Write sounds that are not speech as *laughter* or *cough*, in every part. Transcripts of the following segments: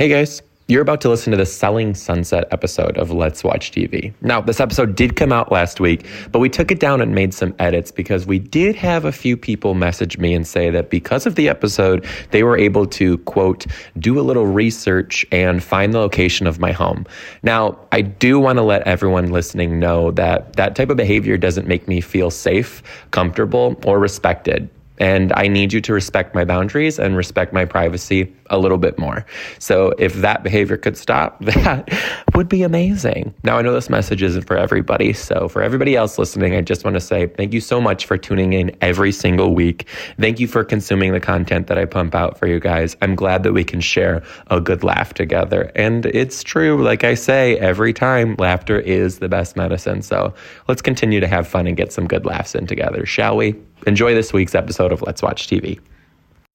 Hey guys, you're about to listen to the Selling Sunset episode of Let's Watch TV. Now, this episode did come out last week, but we took it down and made some edits because we did have a few people message me and say that because of the episode, they were able to, quote, do a little research and find the location of my home. Now, I do want to let everyone listening know that that type of behavior doesn't make me feel safe, comfortable, or respected. And I need you to respect my boundaries and respect my privacy a little bit more. So if that behavior could stop, *laughs* that would be amazing. Now, I know this message isn't for everybody. So for everybody else listening, I just want to say thank you so much for tuning in every single week. Thank you for consuming the content that I pump out for you guys. I'm glad that we can share a good laugh together. And it's true, like I say every time, laughter is the best medicine. So let's continue to have fun and get some good laughs in together, shall we? Enjoy this week's episode of Let's Watch TV.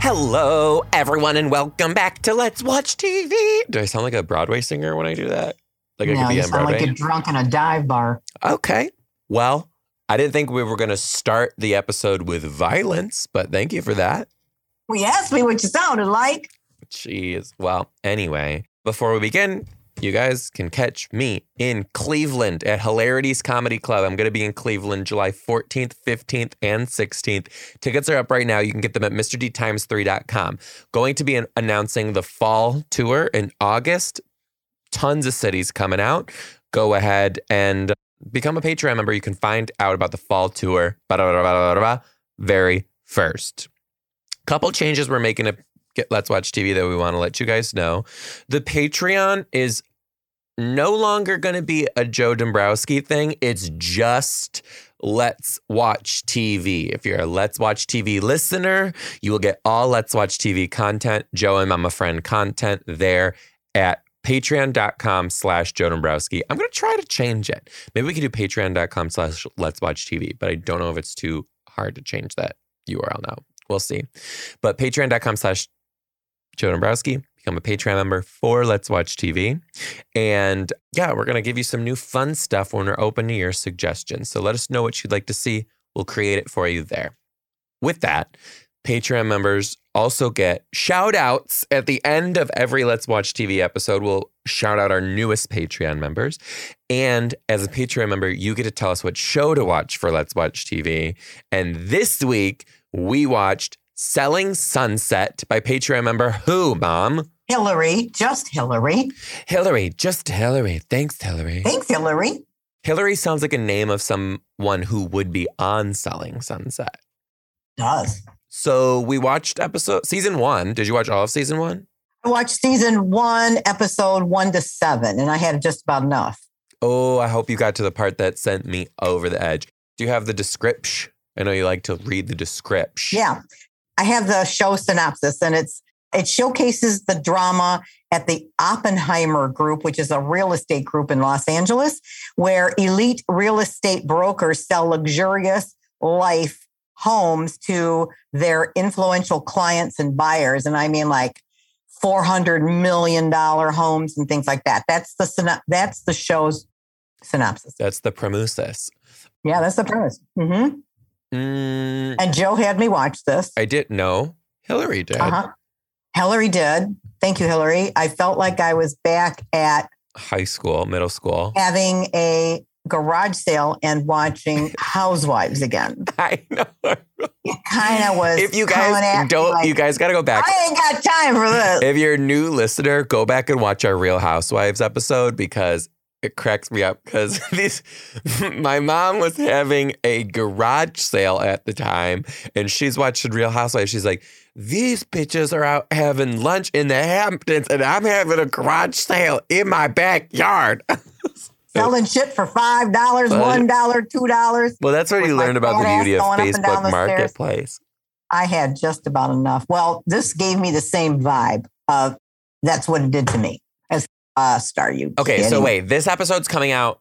Hello, everyone, and welcome back to Let's Watch TV. Do I sound like a Broadway singer when I do that? Like no, I could be you on sound Broadway? like a drunk in a dive bar. Okay. Well, I didn't think we were going to start the episode with violence, but thank you for that. Well, you asked me what you sounded like. Jeez. Well, anyway, before we begin, you guys can catch me in Cleveland at Hilarities Comedy Club. I'm going to be in Cleveland July 14th, 15th, and 16th. Tickets are up right now. You can get them at MrDTimes3.com. Going to be an- announcing the fall tour in August. Tons of cities coming out. Go ahead and become a Patreon member. You can find out about the fall tour very first. Couple changes we're making to get Let's Watch TV that we want to let you guys know. The Patreon is no longer going to be a Joe Dombrowski thing. It's just Let's Watch TV. If you're a Let's Watch TV listener, you will get all Let's Watch TV content, Joe and Mama Fran content there at patreon.com slash Joe Dombrowski. I'm going to try to change it. Maybe we could do patreon.com slash Let's Watch TV, but I don't know if it's too hard to change that URL now. We'll see. But patreon.com slash Joe Dombrowski. Become a Patreon member for Let's Watch TV. And yeah, we're going to give you some new fun stuff when we're open to your suggestions. So let us know what you'd like to see. We'll create it for you there. With that, Patreon members also get shout outs at the end of every Let's Watch TV episode. We'll shout out our newest Patreon members. And as a Patreon member, you get to tell us what show to watch for Let's Watch TV. And this week, we watched Selling Sunset by Patreon member who, Mom? Hillary, just Hillary. Hillary, just Hillary. Thanks, Hillary. Thanks, Hillary. Hillary sounds like a name of someone who would be on Selling Sunset. Does. So we watched episode season one. Did you watch all of season one? I watched season one, episode one to seven, and I had just about enough. Oh, I hope you got to the part that sent me over the edge. Do you have the description? I know you like to read the description. Yeah. I have the show synopsis and it's it showcases the drama at the Oppenheimer Group, which is a real estate group in Los Angeles, where elite real estate brokers sell luxurious life homes to their influential clients and buyers. And I mean like $400 million homes and things like that. That's the, that's the show's synopsis. That's the premises. Yeah, that's the premise. Mm-hmm. Mm, and Joe had me watch this. I didn't know. Hillary did. Uh-huh. Hillary did. Thank you, Hillary. I felt like I was back at high school, middle school, having a garage sale and watching *laughs* Housewives again. I know. It kind of was. If you guys don't, like, you guys got to go back. I ain't got time for this. If you're a new listener, go back and watch our Real Housewives episode because it cracks me up because *laughs* these *laughs* my mom was having a garage sale at the time and she's watching Real Housewives. She's like, these bitches are out having lunch in the Hamptons and I'm having a garage sale in my backyard. *laughs* Selling shit for five dollars, one dollar, two dollars. Well, that's what you learn about the beauty of Facebook Marketplace. Stairs. I had just about enough. Well, this gave me the same vibe of that's what it did to me uh, star you. Okay, so wait, this episode's coming out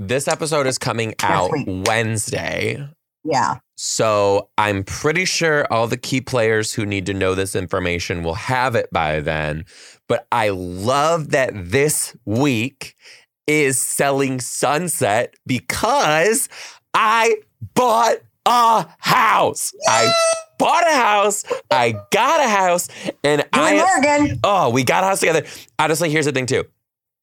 this episode is coming out. Wednesday. Yeah. So I'm pretty sure all the key players who need to know this information will have it by then. But I love that this week is selling Sunset because I bought a house. I bought a house. I got a house. And You and Morgan. oh, we got a house together. Honestly, here's the thing too.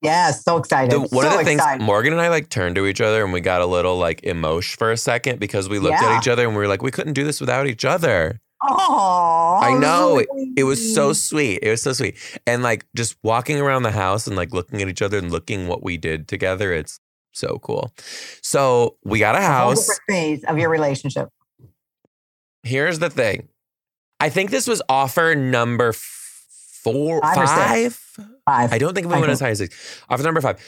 Yeah, so excited. The, one so of the things excited. Morgan and I like turned to each other and we got a little like emotion for a second because we looked Yeah. at each other and we were like, we couldn't do this without each other. Oh, I know. It, it was so sweet. It was so sweet. And like just walking around the house and like looking at each other and looking what we did together, it's so cool. So we got a house. different phase of your relationship. Here's the thing. I think this was offer number four, Five five. Five. I don't think we went as high as six. Offer number five.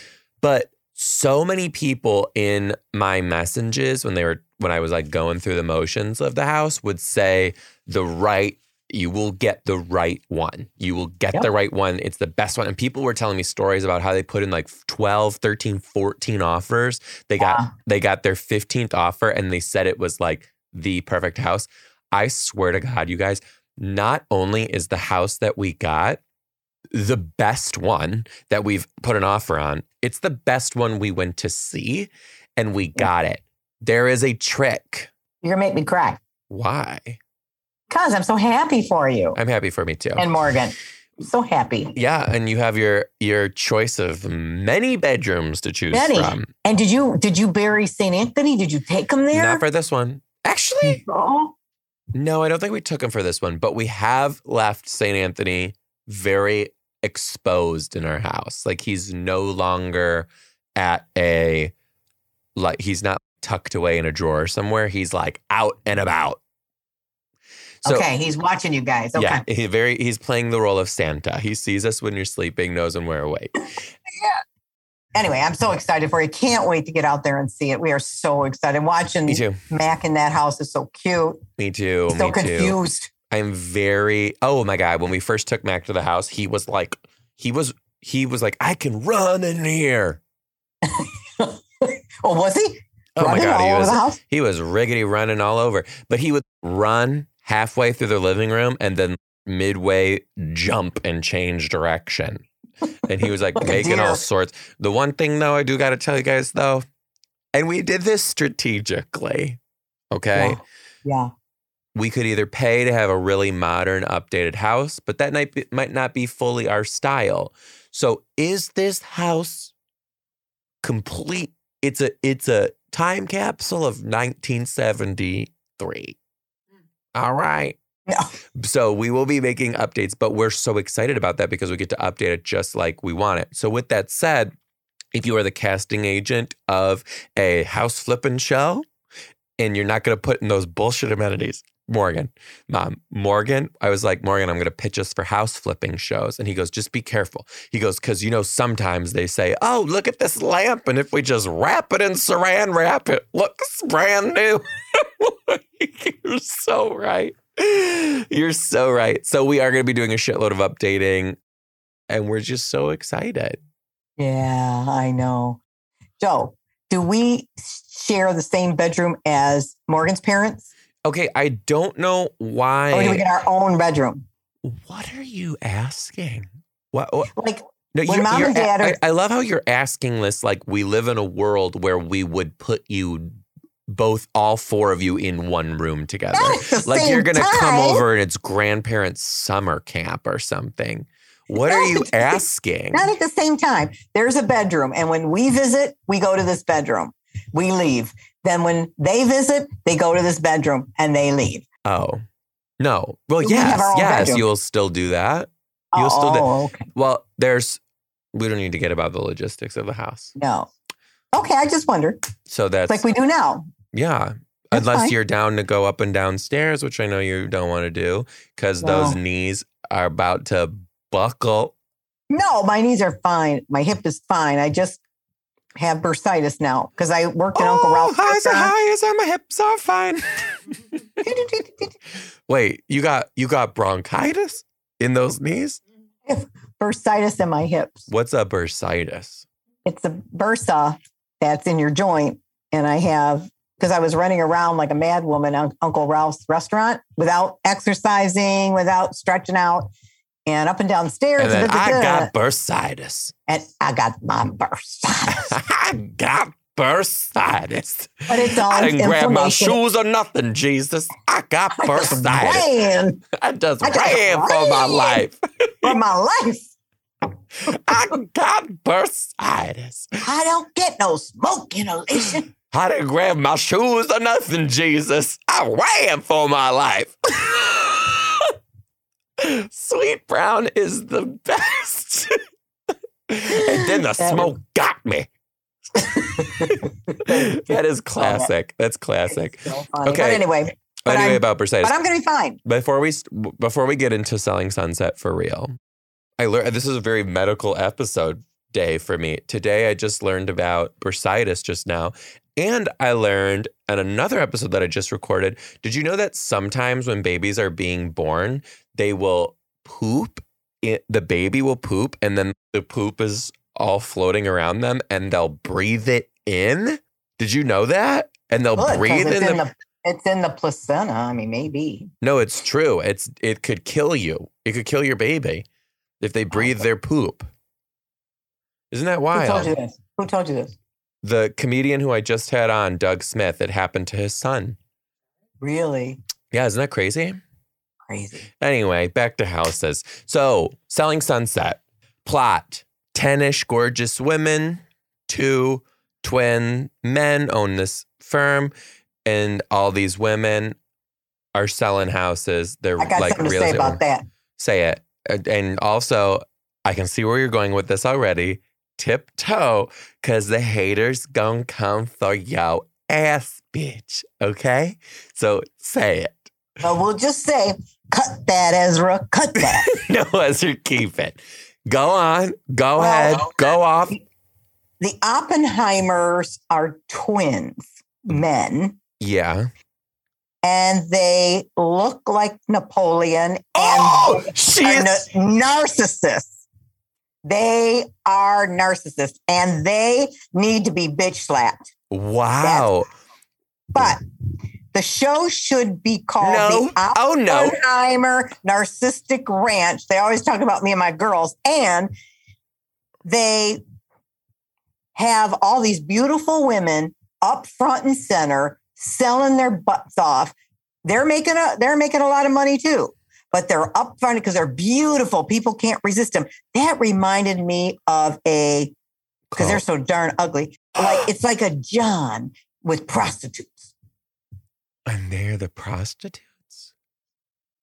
But so many people in my messages when they were when I was like going through the motions of the house would say the right you will get the right one. You will get Yep. the right one. It's the best one. And people were telling me stories about how they put in like 12, 13, 14 offers. They got Yeah. they got their 15th offer and they said it was like the perfect house. I swear to God, you guys, not only is the house that we got the best one that we've put an offer on, it's the best one we went to see and we got it. There is a trick. You're gonna make me cry Why? because I'm so happy for you I'm happy for me too. and Morgan. I'm so happy. yeah, and you have your your choice of many bedrooms to choose Many. from. And did you did you bury St. Anthony? Did you take him there? Not for this one. Actually, no, I don't think we took him for this one, but we have left St. Anthony very exposed in our house. Like he's no longer at a like he's not tucked away in a drawer somewhere. He's like out and about. So okay. He's watching you guys. Okay. yeah, he very he's playing the role of Santa. He sees us when you're sleeping, knows when we're awake. *laughs* Anyway, I'm so excited for you. Can't wait to get out there and see it. We are so excited. Watching Me too. Mac in that house is so cute. Me too. so me too. confused. I'm very oh my god, when we first took Mac to the house, he was like he was he was like, I can run in here. *laughs* Oh, was he? Oh my god, he was he was riggedy running all over. But he would run halfway through the living room and then midway jump and change direction. And he was like making all sorts. The one thing though, I do gotta tell you guys though, and we did this strategically. Okay. Yeah. yeah. we could either pay to have a really modern, updated house, but that might be, might not be fully our style. So, is this house complete? It's a it's a time capsule of 1973. All right. So we will be making updates, but we're so excited about that because we get to update it just like we want it. So with that said, if you are the casting agent of a house flipping show and you're not going to put in those bullshit amenities, Morgan, mom, Morgan, I was like, Morgan, I'm going to pitch us for house flipping shows. And he goes, just be careful. He goes, because you know, sometimes they say, oh, look at this lamp. And if we just wrap it in saran wrap, it looks brand new. *laughs* You're so right. You're so right. So we are going to be doing a shitload of updating and we're just so excited. Yeah, I know. Joe, do we share the same bedroom as Morgan's parents? Okay, I don't know why. Or do we get our own bedroom? what are you asking? What? what Like, no, When you're- mom and dad are- I, I love how you're asking this like we live in a world where we would put you both, all four of you, in one room together. not at the Like you're gonna come over and it's grandparents' summer camp or something. What are you asking? Not at the same time. There's a bedroom. And when we visit, we go to this bedroom. We leave. Then when they visit, they go to this bedroom and they leave. Oh. No. Well, We yes, yes, bedroom. you'll still do that. You'll still do- oh, okay. Well, there's we don't need to get about the logistics of the house. No. Okay, I just wondered. So that's It's like we do now. Yeah. That's Unless fine. you're down to go up and down stairs, which I know you don't want to do because those knees are about to buckle. No, my knees are fine. My hip is fine. I just have bursitis now because I worked in Uncle oh, Ralph's Oh, hi, so restaurant. hi, is my hips are fine. *laughs* Wait, you got you got bronchitis in those knees? bursitis in my hips. What's a bursitis? It's a bursa that's in your joint. And I have, because I was running around like a mad woman on Uncle Ralph's restaurant without exercising, without stretching out, and up and down stairs. And then da, da, I got bursitis. and I got my bursitis. *laughs* I got bursitis. But it's all I didn't grab my shoes or nothing, Jesus. I got I bursitis. ran *laughs* I just I just ran for my life. *laughs* for my life. I got bursitis. I don't get no smoke inhalation. I didn't grab my shoes or nothing, Jesus. I ran for my life. *laughs* Sweet Brown is the best. *laughs* and then the That smoke got me. *laughs* that is classic. That's classic. So. Okay. But anyway, but anyway, I'm- about bursitis. but I'm going to be fine. before we before we get into selling sunset for real i learned this is a very medical episode day for me today i just learned about bursitis just now and i learned in another episode that i just recorded did you know that sometimes when babies are being born they will poop it, the baby will poop and then the poop is all floating around them and they'll breathe it in did you know that and they'll Good, breathe it's in the the it's in the placenta. I mean, maybe. no, it's true. It's it could kill you. It could kill your baby if they oh, breathe their poop. Isn't that wild? Who told you this? Who told you this? The comedian who I just had on, Doug Smith, it happened to his son. Really Yeah, isn't that crazy? crazy. Anyway, back to houses. So, selling sunset. Plot 10 ish gorgeous women, two twin men own this firm, and all these women are selling houses. They're I got like something to real say estate about women. that. say it. And also, I can see where you're going with this already. Tiptoe, because the haters gonna come for your ass, bitch. Okay? So say it. But we'll just say, cut that, Ezra. Cut that. *laughs* no, Ezra, keep it. Go on. Go Well, ahead. Go off. the Oppenheimers are twins, men, Yeah. and they look like Napoleon and Oh, are she's. na- narcissists. They are narcissists and they need to be bitch slapped. Wow. But the show should be called No. the Oh, no. Narcissistic Ranch. They always talk about me and my girls. And they have all these beautiful women up front and center selling their butts off. They're making a they're making a lot of money too. But they're up front because they're beautiful. People can't resist them. That reminded me of a because they're so darn ugly. Like it's like a John with prostitutes. And they're the prostitutes.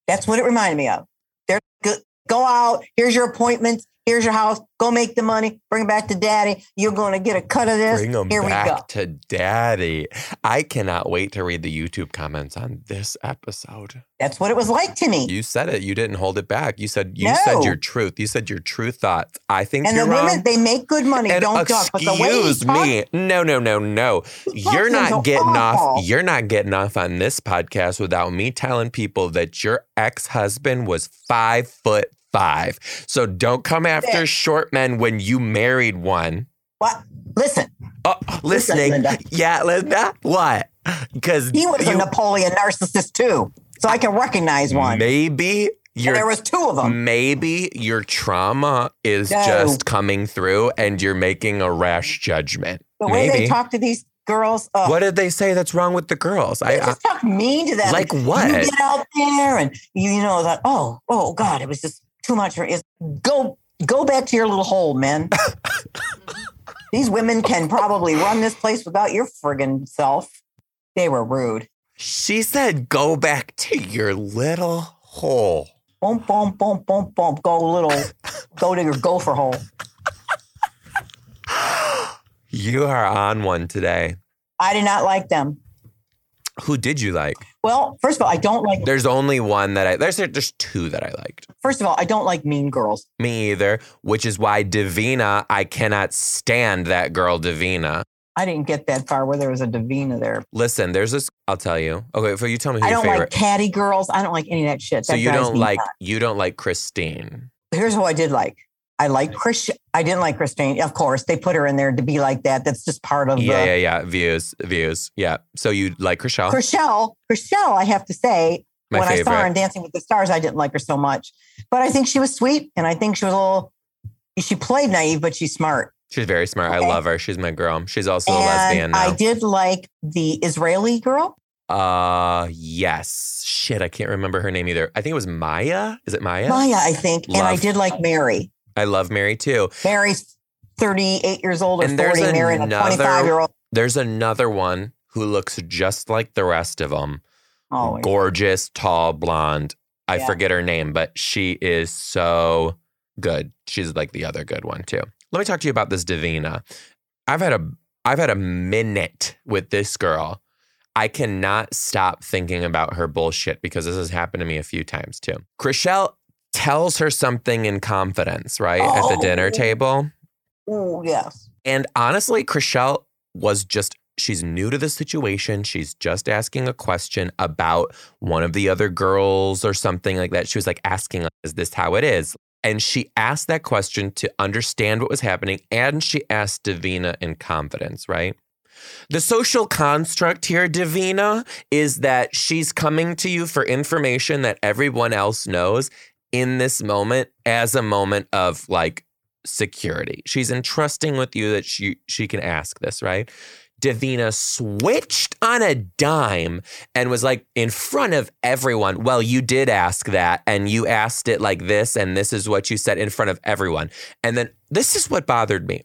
That's what it reminded me of. They're go, go out. Here's your appointments. Here's your house. Go make the money. Bring it back to daddy. You're going to get a cut of this. Bring them Here we go. back to daddy. I cannot wait to read the YouTube comments on this episode. That's what it was like to me. You said it. You didn't hold it back. You said you said your truth. You said your true thoughts. I think and the wrong. women, they make good money. and don't talk. But the way he excuse talks- me. No, no, no, no. You're not getting off. You're not getting off on this podcast without me telling people that your ex-husband was five foot five. So don't come after short men when you married one. What? Listen, Oh, listening. Linda. Yeah, Linda. What? Because he was a Napoleon narcissist too. So I can recognize one. maybe your there was two of them. maybe your trauma is No. just coming through and you're making a rash judgment. The way maybe. they talk to these girls. What did they say that's wrong with the girls? They I, I talk mean to them. Like what? You get out there and you, you know that. Oh, oh God, it was just too much for. Is go go back to your little hole, man. *laughs* These women can probably run this place without your friggin' self. They were rude. she said, "Go back to your little hole." Boom, boom, boom, boom, boom. Go little, *laughs* go to your gopher hole. You are on one today. I did not like them. Who did you like? Well, first of all, I don't like. There's only one that I there's there's two that I liked. First of all, I don't like mean girls. Me either, which is why Davina, I cannot stand that girl Davina. I didn't get that far where there was a Davina there. Listen, there's this I'll tell you. Okay, so you tell me who I don't favorite. like catty girls. I don't like any of that shit. so That you don't like nuts. you don't like Christine. Here's who I did like. I like Chris. I didn't like Christine. Of course, they put her in there to be like that. That's just part of Yeah, the yeah, yeah. Views, views. Yeah. So you like Chrishell? Chrishell. Chrishell, I have to say, My when I saw her in Dancing with the Stars, I didn't like her so much. But I think she was sweet and I think she was a little, she played naive, but she's smart. She's very smart. I love her. She's my girl. She's also a lesbian now. I did like the Israeli girl. Uh, yes. Shit, I can't remember her name either. I think it was Maya. Is it Maya? Maya, I think. And I did like Mary. I love Mary too. Mary's 38 years old or And there's 40, marrying a another- 25 year old. There's another one who looks just like the rest of them. Oh, Gorgeous, tall, blonde. I Yeah. forget her name, but she is so good. She's like the other good one too. Let me talk to you about this Davina. I've had a I've had a minute with this girl. I cannot stop thinking about her bullshit because this has happened to me a few times too. Chrishell tells her something in confidence, right? At the oh. dinner Oh. table. Ooh, yes. And honestly, Chrishell was just, she's new to the situation. She's just asking a question about one of the other girls or something like that. She was like asking, is this how it is? And she asked that question to understand what was happening. And she asked Davina in confidence, right? The social construct here, Davina, is that she's coming to you for information that everyone else knows in this moment as a moment of like security. She's entrusting with you that she she can ask this, right? Davina switched on a dime and was like in front of everyone. Well, you did ask that and you asked it like this and this is what you said in front of everyone. And then this is what bothered me.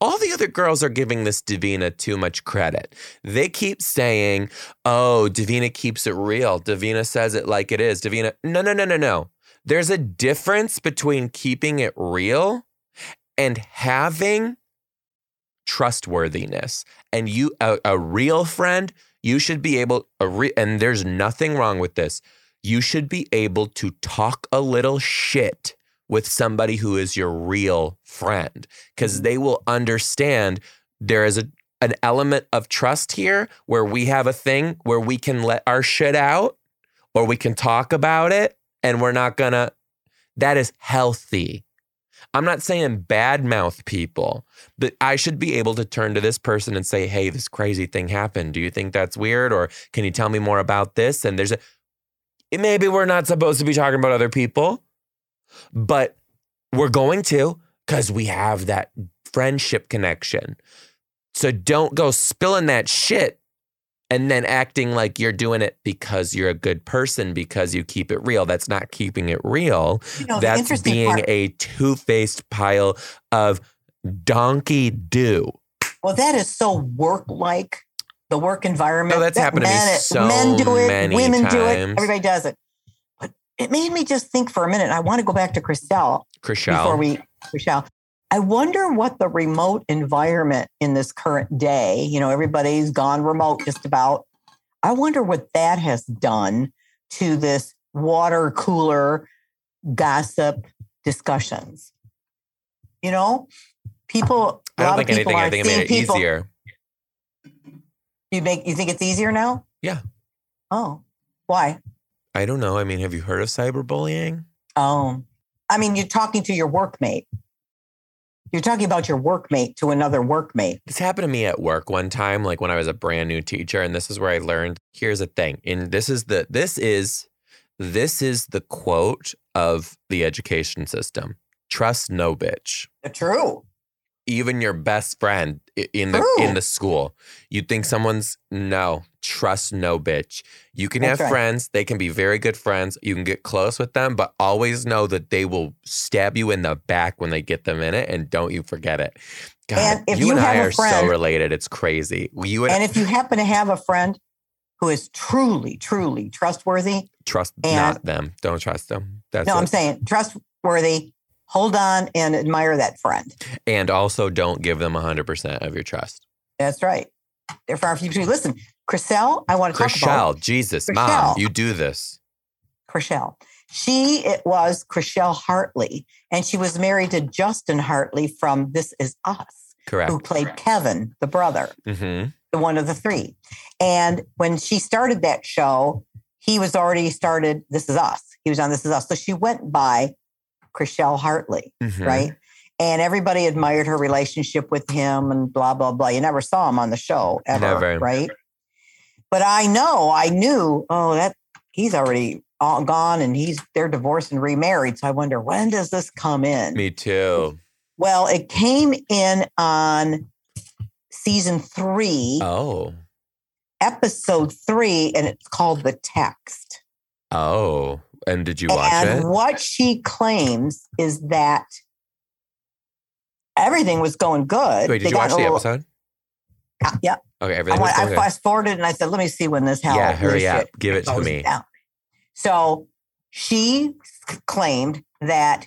All the other girls are giving this Davina too much credit. They keep saying, "Oh, Davina keeps it real. Davina says it like it is." Davina, no, no, no, no, no. There's a difference between keeping it real and having trustworthiness. And you, a, a real friend, you should be able. Re, and there's nothing wrong with this. You should be able to talk a little shit with somebody who is your real friend because they will understand there is a an element of trust here where we have a thing where we can let our shit out or we can talk about it and we're not gonna that is healthy. I'm not saying bad mouth people but i should be able to turn to this person and say hey this crazy thing happened. Do you think that's weird? Or can you tell me more about this? And there's a maybe we're not supposed to be talking about other people but we're going to because we have that friendship connection. So don't go spilling that shit and then acting like you're doing it because you're a good person because you keep it real. That's not keeping it real. You know, That's being part, a two faced pile of donkey do. well, that is so work like the work environment. No, that's that happened to me men, so men do it, women do it, everybody does it. But it made me just think for a minute. I want to go back to Chrishell before we, Chrishell. I wonder what the remote environment in this current day, you know, everybody's gone remote just about. I wonder what that has done to this water cooler gossip discussions. You know, people, I don't think anything. I think it made it people. easier. You make you think it's easier now? Yeah. Oh, why? I don't know. I mean, have you heard of cyberbullying? Oh, I mean, you're talking to your workmate. You're talking about your workmate to another workmate. This happened to me at work one time, like when I was a brand new teacher, and this is where I learned. Here's the thing, and this is the this is this is the quote of the education system: "Trust no bitch." Uh, true. Even your best friend in the True. in the school, you think someone's no trust no bitch. You can That's have right. friends; they can be very good friends. You can get close with them, but always know that they will stab you in the back when they get them in it, and don't you forget it. God, And if you, you and I are so related. It's crazy. You and And if you happen to have a friend who is truly, truly trustworthy, trust and- not them. Don't trust them. That's no, it. I'm saying trustworthy, hold on and admire that friend. and also don't give them 100% of your trust. That's right. They're far from you. Listen, Chrishell, I want to talk about Chrishell, Jesus, mom, you do this. Chrishell. She it was Chrishell Hartley, and she was married to Justin Hartley from This Is Us, Correct. who played Kevin, the brother. hmm the one of the three. And when she started that show, he was already started This Is Us. He was on This Is Us. So she went by Chrishell Hartley, Mhm. right? And everybody admired her relationship with him and blah, blah, blah. You never saw him on the show ever, Never. right? But I know, I knew, oh, that he's already all gone and he's they're divorced and remarried. So I wonder when does this come in? Me too. Well, it came in on season three, Oh. episode three, and it's called The Text. Oh. And did you watch and it? And what she claims is that everything was going good. Wait, did They you watch the little- episode? Yeah. Okay, I, everything went, I good. fast forwarded and I said, let me see when this hell. Yeah, hurry up. shit Give it to me. down. So she claimed that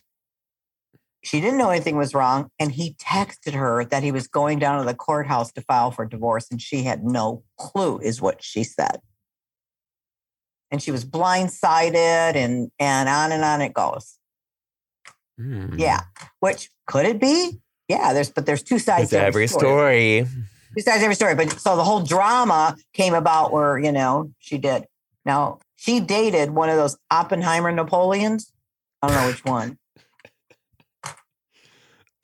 she didn't know anything was wrong. And he texted her that he was going down to the courthouse to file for divorce. And she had no clue, is what she said. And she was blindsided and and on and on it goes. Hmm. Yeah. Which could it be? Yeah, there's but there's two sides to every story. Two sides to every story. But so the whole drama came about where, you know, she did. Now she dated one of those Oppenheimer Napoleons. I don't know which one. *laughs*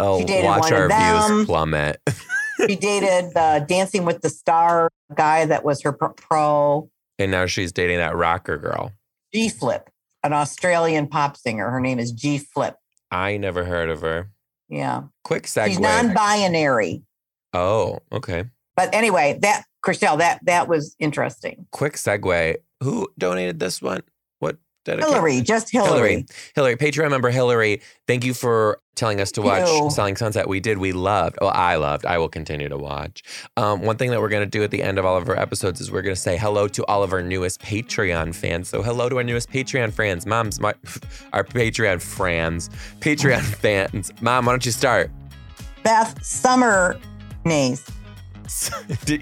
Oh, She dated watch our views plummet. *laughs* She dated the Dancing with the Star guy that was her pro- pro and now she's dating that rocker girl. G Flip, an Australian pop singer. Her name is G Flip. I never heard of her. Yeah. Quick segue. She's non-binary. oh, okay. But anyway, that Chrishell, that that was interesting. Quick segue. Who donated this one? Dedicated? Hillary, just Hillary. Hillary. Hillary, Patreon member Hillary, thank you for telling us to watch Ew. Selling Sunset. We did. We loved. Well, I loved. I will continue to watch. Um, one thing that we're going to do at the end of all of our episodes is we're going to say hello to all of our newest Patreon fans. So, hello to our newest Patreon fans. Moms, my, *laughs* our Patreon friends, Patreon *laughs* fans. Mom, why don't you start? Beth Summer Nays. *laughs*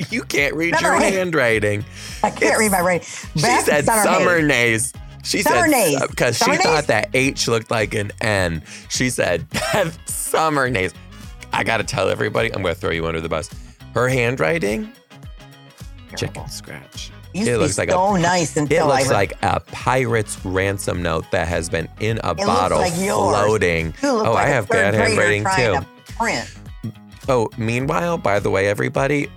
You can't read your handwriting. I can't It's- read my writing. She Beth said Summer nays. She Summer said because uh, she thought that H looked like an N. She said *laughs* summer nays. I gotta tell everybody, I'm gonna throw you under the bus. Her handwriting, chicken scratch. Used It looks like a- so nice It until I looks like a pirate's ransom note that has been in a looks bottle like floating. Oh, like I a have bad handwriting too. to Print. Oh, meanwhile, by the way, everybody,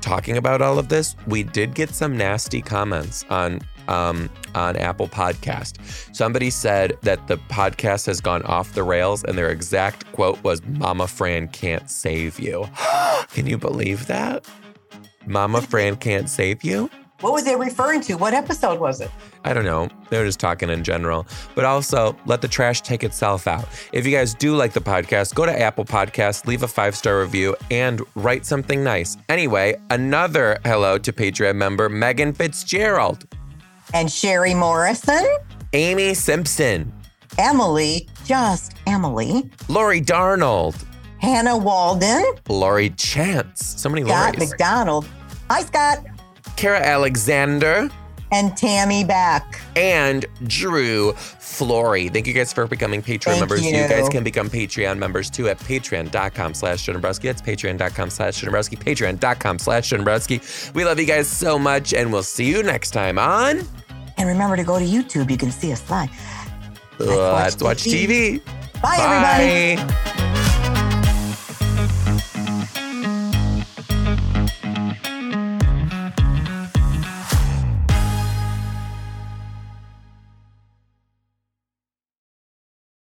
talking about all of this, we did get some nasty comments on um, on Apple Podcast. Somebody said that the podcast has gone off the rails, and their exact quote was, "Mama Fran can't save you." *gasps* Can you believe that? Mama Fran can't save you. What was it referring to? What episode was it? I don't know. They were just talking in general. But also, let the trash take itself out. If you guys do like the podcast, go to Apple Podcasts, leave a five star review, and write something nice. Anyway, another hello to Patreon member Megan Fitzgerald, And Sherry Morrison, Amy Simpson, Emily, just Emily, Lori Darnold, Hannah Walden, Lori Chance. So many Scott Loris. McDonald. Hi, Scott. Kara Alexander. And Tammy Beck. and Drew Flory. Thank you guys for becoming Patreon Thank members. You. you. guys can become Patreon members too at patreon.com slash Dombrowski. That's patreon.com slash Dombrowski. Patreon.com slash Dombrowski. We love you guys so much, and we'll see you next time on And remember to go to YouTube. You can see us live. Let's Watch TV. Bye, everybody. Bye.